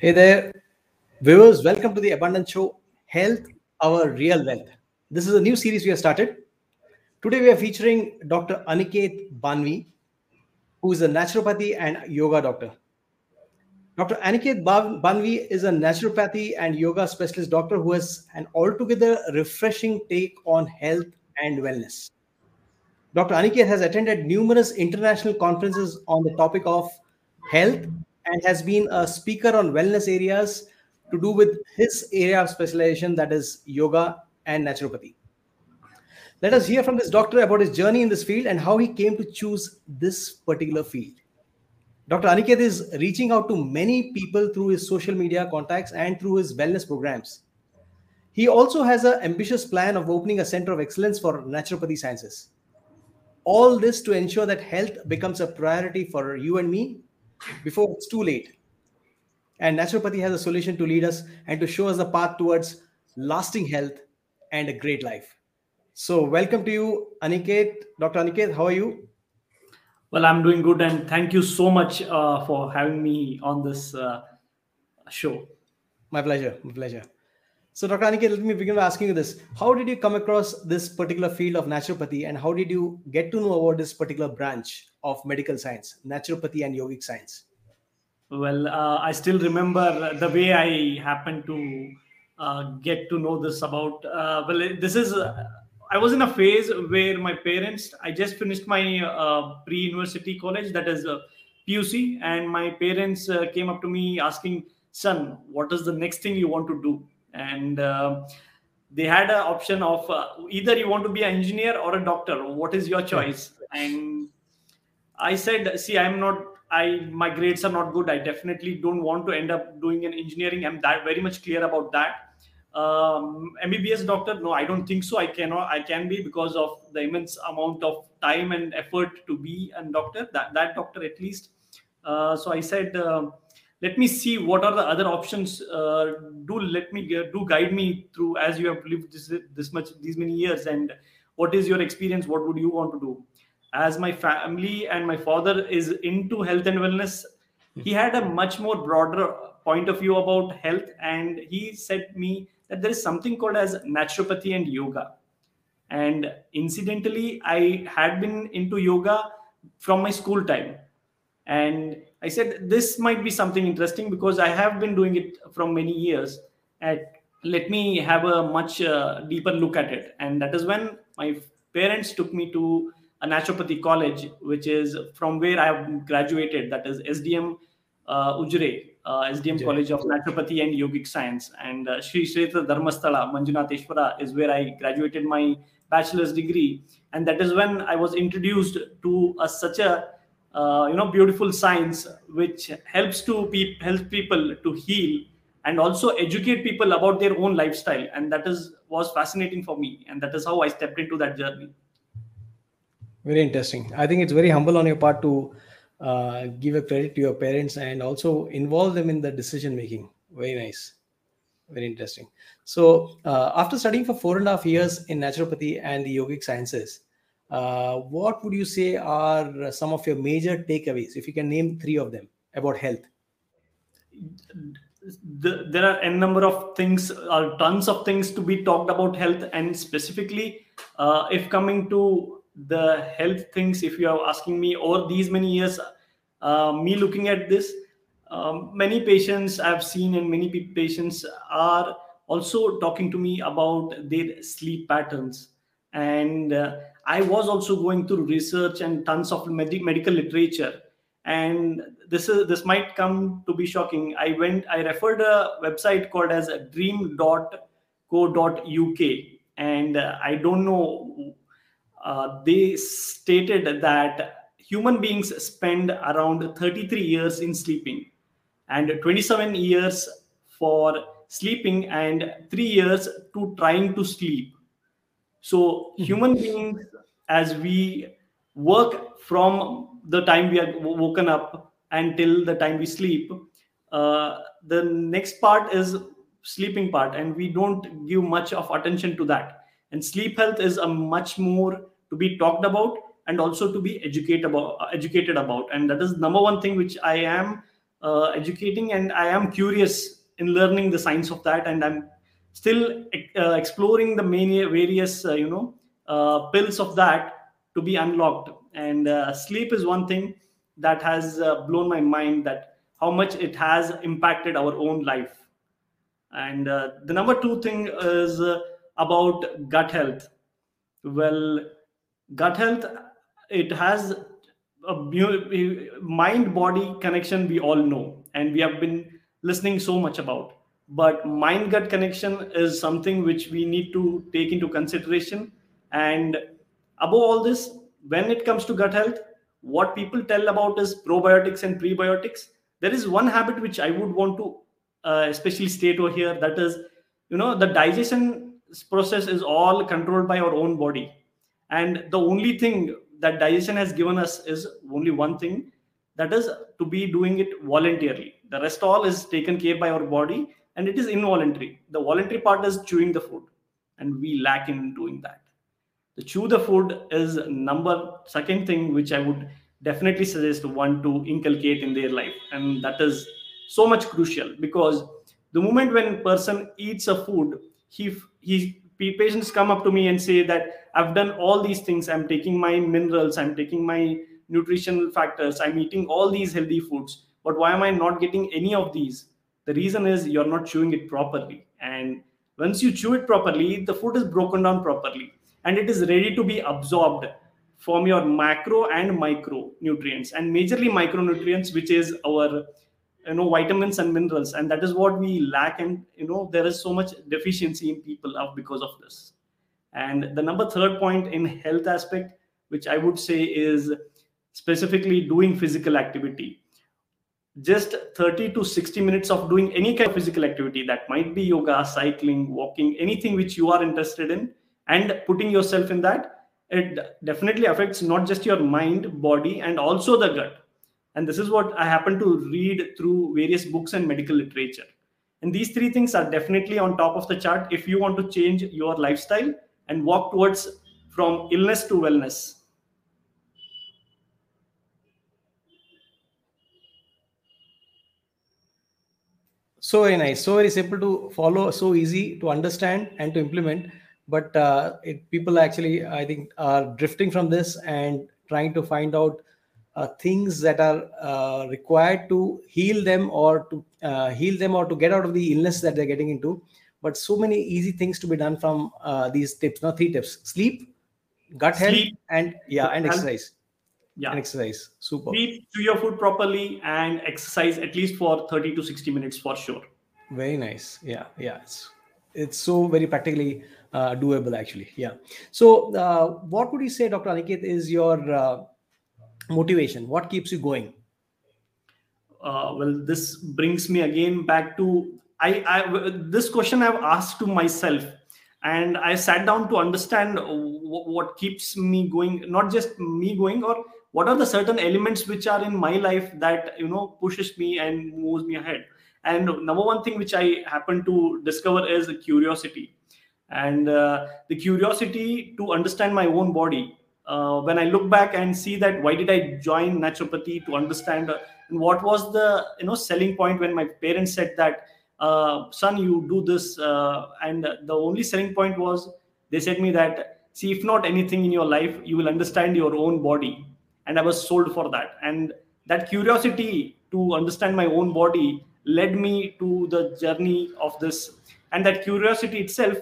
Hey there, viewers. Welcome to the Abundance Show Health, Our Real Wealth. This is a new series we have started. Today we are featuring Dr. Aniket Banvi, who is a naturopathy and yoga doctor. Dr. Aniket Banvi is a naturopathy and yoga specialist doctor who has an altogether refreshing take on health and wellness. Dr. Aniket has attended numerous international conferences on the topic of health and has been a speaker on wellness areas to do with his area of specialization, that is yoga and naturopathy. Let us hear from this doctor about his journey in this field and how he came to choose this particular field. Dr. Aniket is reaching out to many people through his social media contacts and through his wellness programs. He also has an ambitious plan of opening a center of excellence for naturopathy sciences. All this to ensure that health becomes a priority for you and me before it's too late. And naturopathy has a solution to lead us and to show us the path towards lasting health and a great life. So, welcome to you, Aniket. Dr. Aniket, how are you? Well, I'm doing good, and thank you so much uh, for having me on this uh, show. My pleasure. My pleasure. So, Dr. Aniket, let me begin by asking you this. How did you come across this particular field of naturopathy, and how did you get to know about this particular branch of medical science, naturopathy and yogic science? Well, uh, I still remember the way I happened to uh, get to know this about. Uh, well, this is. I was in a phase where my parents. I just finished my uh, pre-university college, that is uh, PUC, and my parents uh, came up to me asking, "Son, what is the next thing you want to do?" And they had an option of either you want to be an engineer or a doctor. What is your choice? And I said, see, I'm not. I my grades are not good. I definitely don't want to end up doing an engineering. I'm that very much clear about that. Um, MBBS doctor, no, I don't think so. I cannot. I can be because of the immense amount of time and effort to be a doctor. That that doctor at least. Uh, so I said, uh, let me see what are the other options. Uh, do let me do guide me through as you have lived this this much these many years and what is your experience? What would you want to do? As my family and my father is into health and wellness he had a much more broader point of view about health and he said me that there is something called as naturopathy and yoga. And incidentally i had been into yoga from my school time. And i said this might be something interesting because i have been doing it from many years. And let me have a much uh, deeper look at it. And that is when my parents took me to a naturopathy college, which is from where I have graduated. That is SDM uh, Ujire, uh, SDM College of Naturopathy and Yogic Science. And uh, Sri Kshetra Dharmasthala Manjunatheshwara is where I graduated my bachelor's degree. And that is when I was introduced to a, such a uh, you know beautiful science which helps to pe- help people to heal and also educate people about their own lifestyle and that is was fascinating for me and that is how i stepped into that journey very interesting. I think it's very humble on your part to uh, give a credit to your parents and also involve them in the decision making. Very nice. Very interesting. So, uh, after studying for four and a half years in naturopathy and the yogic sciences, uh, what would you say are some of your major takeaways, if you can name three of them, about health? The, there are a number of things, or tons of things to be talked about health, and specifically, uh, if coming to the health things if you are asking me over these many years uh, me looking at this um, many patients i've seen and many patients are also talking to me about their sleep patterns. And uh, i was also going through research and tons of med- medical literature. And this is this might come to be shocking. I went i referred a website called as dream.co.uk and uh, i don't know uh, they stated that human beings spend around 33 years in sleeping and 27 years for sleeping and 3 years to trying to sleep so hmm. human beings as we work from the time we are woken up until the time we sleep uh, the next part is sleeping part and we don't give much of attention to that and sleep health is a much more to be talked about and also to be educated about educated about. And that is number one thing which i am uh, educating and i am curious in learning the science of that. And i'm still uh, exploring the many various uh, you know uh, pills of that to be unlocked. And uh, sleep is one thing that has uh, blown my mind that how much it has impacted our own life. And the number two thing is about gut health. Well gut health it has a mind body connection we all know and we have been listening so much about. But mind gut connection is something which we need to take into consideration. And above all this when it comes to gut health what people tell about is probiotics and prebiotics. There is one habit which i would want to uh, especially state over here that is you know the digestion process is all controlled by our own body. And the only thing that digestion has given us is only one thing that is to be doing it voluntarily. The rest all is taken care by our body and it is involuntary. The voluntary part is chewing the food and we lack in doing that. The chew the food is number second thing which i would definitely suggest one to inculcate in their life and that is so much crucial because the moment when person eats a food he he patients come up to me and say that i've done all these things. I'm taking my minerals. I'm taking my nutritional factors. I'm eating all these healthy foods. But why am i not getting any of these? The reason is you're not chewing it properly. And once you chew it properly the food is broken down properly. And it is ready to be absorbed from your macro and micro nutrients and majorly micronutrients which is our you know vitamins and minerals. And that is what we lack and you know there is so much deficiency in people because of this. And the number third point in health aspect which i would say is specifically doing physical activity. Just 30 to 60 minutes of doing any kind of physical activity that might be yoga cycling walking anything which you are interested in and putting yourself in that it definitely affects not just your mind body and also the gut and this is what i happen to read through various books and medical literature. And these three things are definitely on top of the chart if you want to change your lifestyle and walk towards from illness to wellness. So very nice. So very simple to follow so easy to understand and to implement. But uh, it, people actually i think are drifting from this and trying to find out things that are uh, required to heal them or to uh, heal them or to get out of the illness that they're getting into. But so many easy things to be done from uh, these tips. Now three tips. Sleep gut health sleep, and yeah and exercise. yeah. And exercise. Super. Sleep chew your food properly and exercise at least for 30 to 60 minutes for sure. Very nice. Yeah yeah. It's, it's so very practically uh, doable actually. Yeah. So uh, what would you say dr aniket is your uh, motivation? What keeps you going? Uh, well this brings me again back to I, I this question i've asked to myself and i sat down to understand w- what keeps me going not just me going or what are the certain elements which are in my life that you know pushes me and moves me ahead. And number one thing which i happen to discover is curiosity. And uh, the curiosity to understand my own body uh, when I look back and see that why did I join naturopathy to understand uh, what was the you know selling point when my parents said that uh, son you do this uh, and the only selling point was they said me that see if not anything in your life you will understand your own body and I was sold for that. And that curiosity to understand my own body led me to the journey of this. And that curiosity itself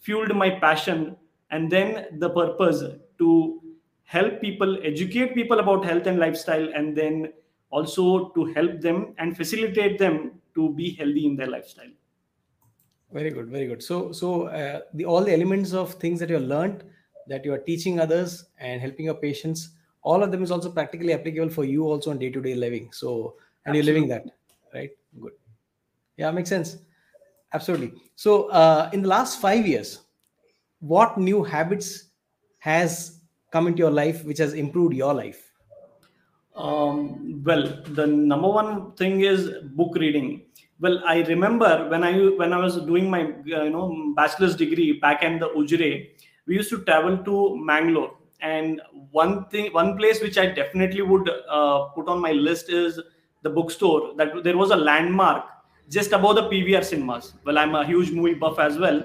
fueled my passion and then the purpose to help people educate people about health and lifestyle and then also to help them and facilitate them to be healthy in their lifestyle. Very good very good. So so uh, the all the elements of things that you learned that you are teaching others and helping your patients all of them is also practically applicable for you also on day-to-day living. So and absolutely. you're living that right? Good. Yeah makes sense. Absolutely. So uh, in the last five years what new habits has come into your life which has improved your life? Um, well, the number one thing is book reading. Well, I remember when I when I was doing my uh, you know bachelor's degree back in the Ujire, we used to travel to Mangalore, and one thing, one place which I definitely would uh, put on my list is the bookstore that there was a landmark just above the PVR cinemas. Well, I'm a huge movie buff as well.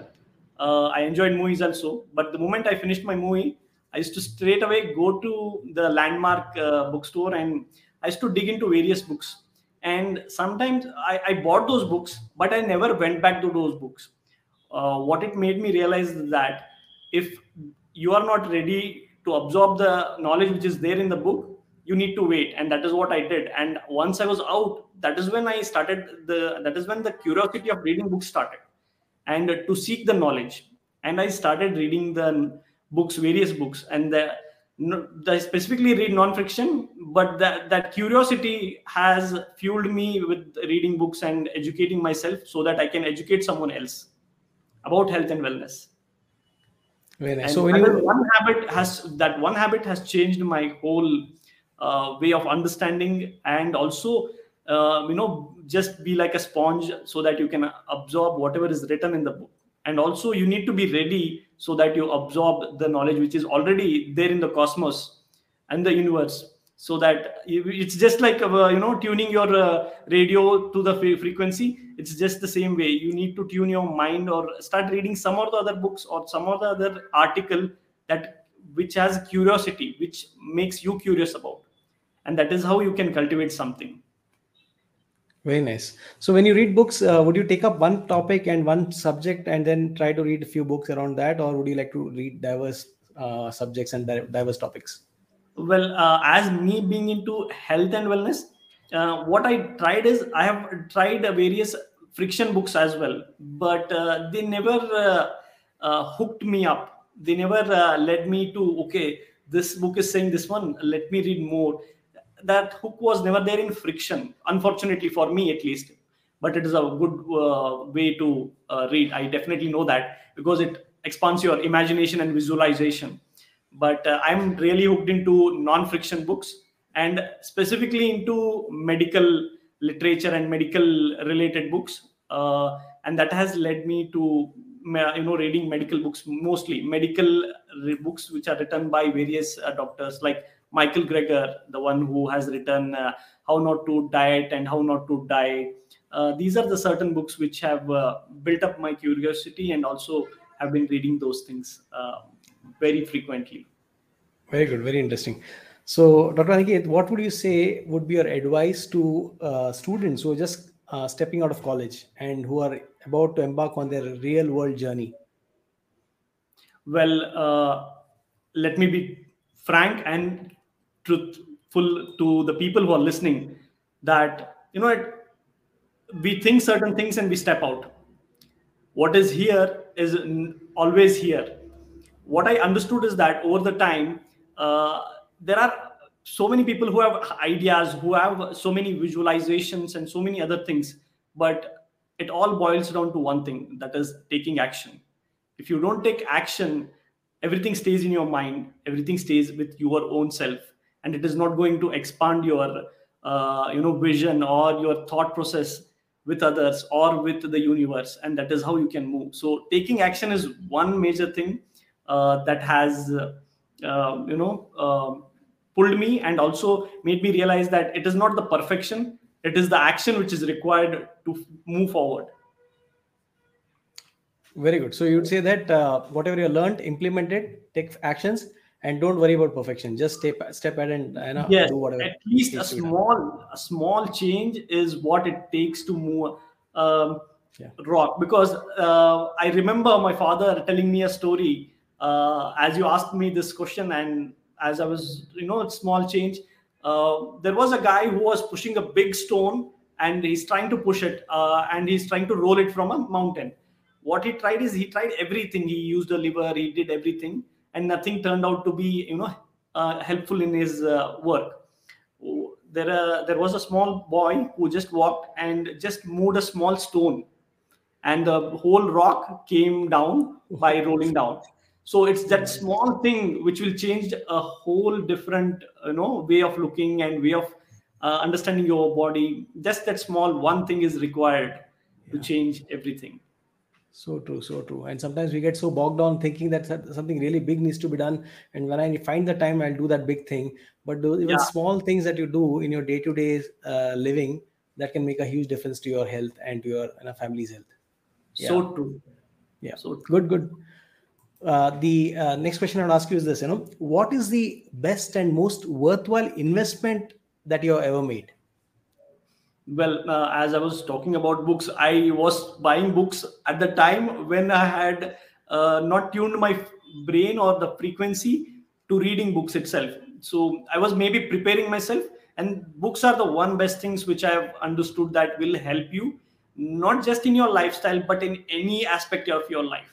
Uh, I enjoyed movies also, but the moment I finished my movie, I used to straight away go to the landmark uh, bookstore and I used to dig into various books. And sometimes I, I, bought those books, but I never went back to those books. Uh, what it made me realize is that if you are not ready to absorb the knowledge which is there in the book, you need to wait and that is what i did and once i was out that is when i started the that is when the curiosity of reading books started and to seek the knowledge and i started reading the books various books and the, the specifically read non-fiction but that, that curiosity has fueled me with reading books and educating myself so that i can educate someone else about health and wellness very nice. so when you... one habit has that one habit has changed my whole uh, way of understanding and also uh, you know just be like a sponge so that you can absorb whatever is written in the book and also you need to be ready so that you absorb the knowledge which is already there in the cosmos and the universe. So that it's just like uh, you know tuning your uh, radio to the frequency. It's just the same way. You need to tune your mind or start reading some of the other books or some of the other article that which has curiosity which makes you curious about. And that is how you can cultivate something very nice. So when you read books uh, would you take up one topic and one subject and then try to read a few books around that or would you like to read diverse uh, subjects and diverse topics? Well uh, as me being into health and wellness uh, what i tried is i have tried various friction books as well but uh, they never uh, hooked me up. They never led me to okay this book is saying this one let me read more that hook was never there in friction unfortunately for me at least but it is a good uh, way to uh, read. I definitely know that because it expands your imagination and visualization. But uh, i'm really hooked into non-friction books and specifically into medical literature and medical related books uh, and that has led me to you know reading medical books mostly. Medical books which are written by various uh, doctors like Michael Greger, the one who has written uh, How Not to Diet and How Not to Die. Uh, these are the certain books which have uh, built up my curiosity and also have been reading those things uh, very frequently. Very good, very interesting. So, Dr. Aniket, what would you say would be your advice to uh, students who are just uh, stepping out of college and who are about to embark on their real world journey? Well, let me be frank and truthful to the people who are listening that you know we think certain things and we step out. What is here is always here. What i understood is that over the time uh, there are so many people who have ideas who have so many visualizations and so many other things but it all boils down to one thing that is taking action. If you don't take action everything stays in your mind everything stays with your own self and it is not going to expand your uh, you know vision or your thought process with others or with the universe and that is how you can move. So taking action is one major thing uh, that has uh, you know um, pulled me and also made me realize that it is not the perfection it is the action which is required to move forward. Very good. So you would say that uh, whatever you learned implement it take actions and don't worry about perfection. Just step step ahead and you know, yes, do whatever at least a small a small change is what it takes to move um, yeah. rock. Because uh, i remember my father telling me a story uh, as you asked me this question and as i was you know a small change uh, there was a guy who was pushing a big stone and he's trying to push it uh, and he's trying to roll it from a mountain. What he tried is he tried everything. He used a lever he did everything and nothing turned out to be you know uh, helpful in his uh, work. There uh, there was a small boy who just walked and just moved a small stone and the whole rock came down by rolling down. So it's that small thing which will change a whole different you know way of looking and way of uh, understanding your body. Just that small one thing is required yeah. to change everything So true, so true. And sometimes we get so bogged down thinking that something really big needs to be done. And when I find the time, I'll do that big thing. But those even Yeah. small things that you do in your day-to-day uh, living that can make a huge difference to your health and to your and a family's health. Yeah, So true. yeah. So true. Good, good. Uh, the uh, next question I would ask you is this: You know, what is the best and most worthwhile investment that you have ever made? Well, uh, as I was talking about books, I was buying books at the time when I had uh, not tuned my brain or the frequency to reading books itself. So I was maybe preparing myself, and books are the one best things which I have understood that will help you not just in your lifestyle but in any aspect of your life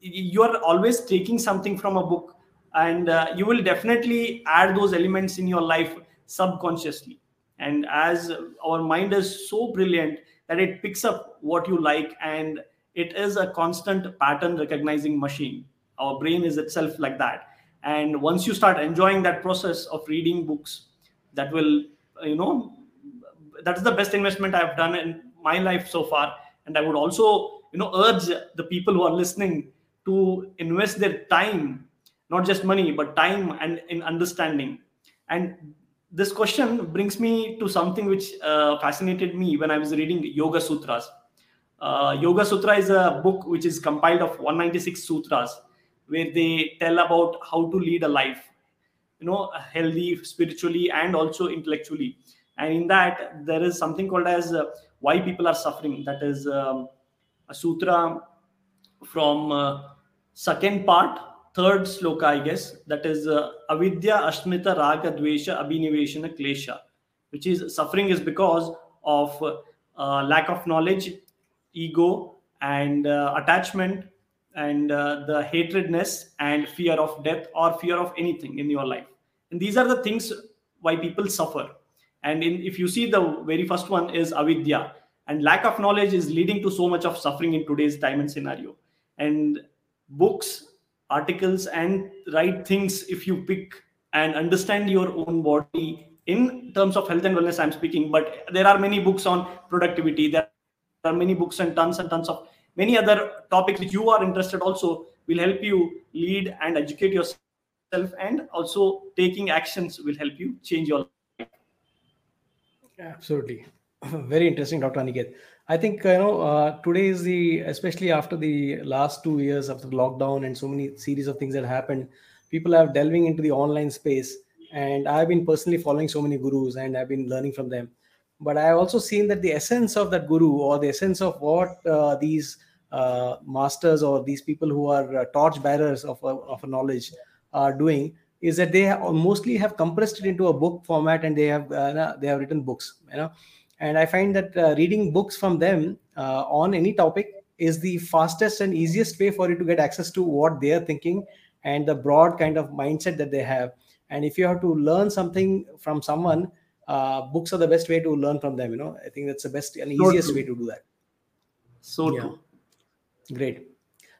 you are always taking something from a book and uh, you will definitely add those elements in your life subconsciously and as our mind is so brilliant that it picks up what you like and it is a constant pattern recognizing machine. Our brain is itself like that. And once you start enjoying that process of reading books that will you know that is the best investment i've done in my life so far. And i would also you know urge the people who are listening to invest their time not just money but time and in understanding. And this question brings me to something which uh, fascinated me when i was reading yoga sutras. Uh, yoga sutra is a book which is compiled of 196 sutras where they tell about how to lead a life you know healthy spiritually and also intellectually. And in that there is something called as uh, why people are suffering. That is um, a sutra from uh, second part third sloka i guess that is uh, avidya asmita raga dvesha abhiniveshana klesha which is suffering is because of uh, lack of knowledge ego and uh, attachment and uh, the hatredness and fear of death or fear of anything in your life. And these are the things why people suffer. And in, if you see the very first one is avidya and lack of knowledge is leading to so much of suffering in today's time and scenario. And books articles and write things if you pick and understand your own body in terms of health and wellness i'm speaking but there are many books on productivity there are many books and tons and tons of many other topics which you are interested also will help you lead and educate yourself and also taking actions will help you change your life Absolutely. Very interesting, Dr. Aniket. I think you know uh, today is the especially after the last two years of the lockdown and so many series of things that happened, people are delving into the online space, and I've been personally following so many gurus and I've been learning from them. But I've also seen that the essence of that guru or the essence of what uh, these uh, masters or these people who are uh, torch bearers of a, of knowledge are doing is that they mostly have compressed it into a book format and they have uh, they have written books you know and i find that uh, reading books from them uh, on any topic is the fastest and easiest way for you to get access to what they are thinking and the broad kind of mindset that they have and if you have to learn something from someone uh, books are the best way to learn from them you know i think that's the best and easiest true. way to do that so Yeah. true Great.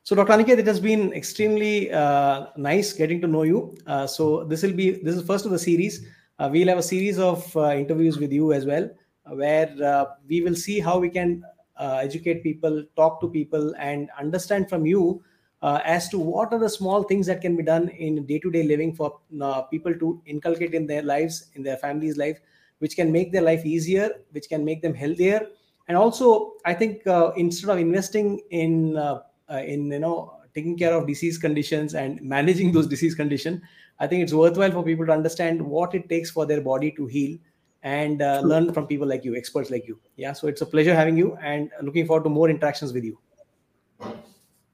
So, Dr. Aniket, it has been extremely uh, nice getting to know you. Uh, so, this will be this is first of the series. Uh, we'll have a series of uh, interviews with you as well, where uh, we will see how we can uh, educate people, talk to people, and understand from you uh, as to what are the small things that can be done in day-to-day living for uh, people to inculcate in their lives, in their families' life, which can make their life easier, which can make them healthier, and also i think uh, instead of investing in uh, in you know taking care of disease conditions and managing those disease condition i think it's worthwhile for people to understand what it takes for their body to heal and uh, learn from people like you experts like you. Yeah so it's a pleasure having you and looking forward to more interactions with you.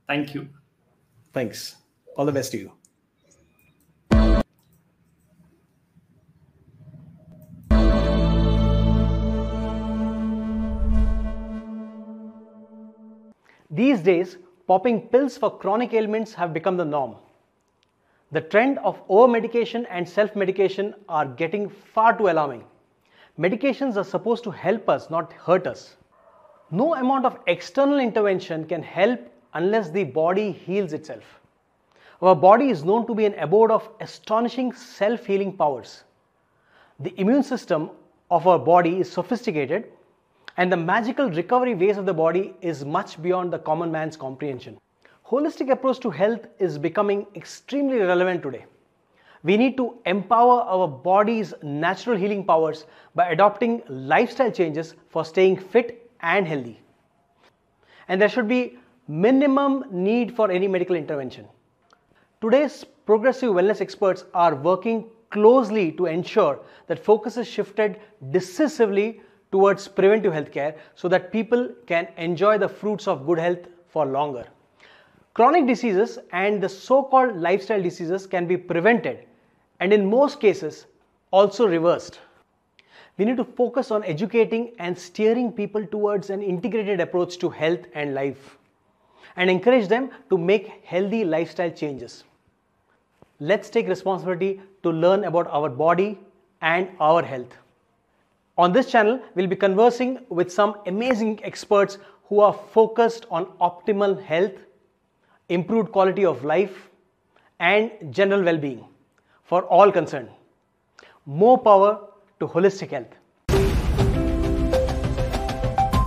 Thank you. Thanks. All the best to you. These days, popping pills for chronic ailments have become the norm. The trend of over medication and self medication are getting far too alarming. Medications are supposed to help us, not hurt us. No amount of external intervention can help unless the body heals itself. Our body is known to be an abode of astonishing self healing powers. The immune system of our body is sophisticated And the magical recovery ways of the body is much beyond the common man's comprehension. Holistic approach to health is becoming extremely relevant today. We need to empower our body's natural healing powers by adopting lifestyle changes for staying fit and healthy. And there should be minimum need for any medical intervention. Today's progressive wellness experts are working closely to ensure that focus is shifted decisively towards preventive healthcare so that people can enjoy the fruits of good health for longer. Chronic diseases and the so called lifestyle diseases can be prevented and, in most cases, also reversed. We need to focus on educating and steering people towards an integrated approach to health and life and encourage them to make healthy lifestyle changes. Let's take responsibility to learn about our body and our health. On this channel, we'll be conversing with some amazing experts who are focused on optimal health, improved quality of life, and general well being for all concerned. More power to holistic health.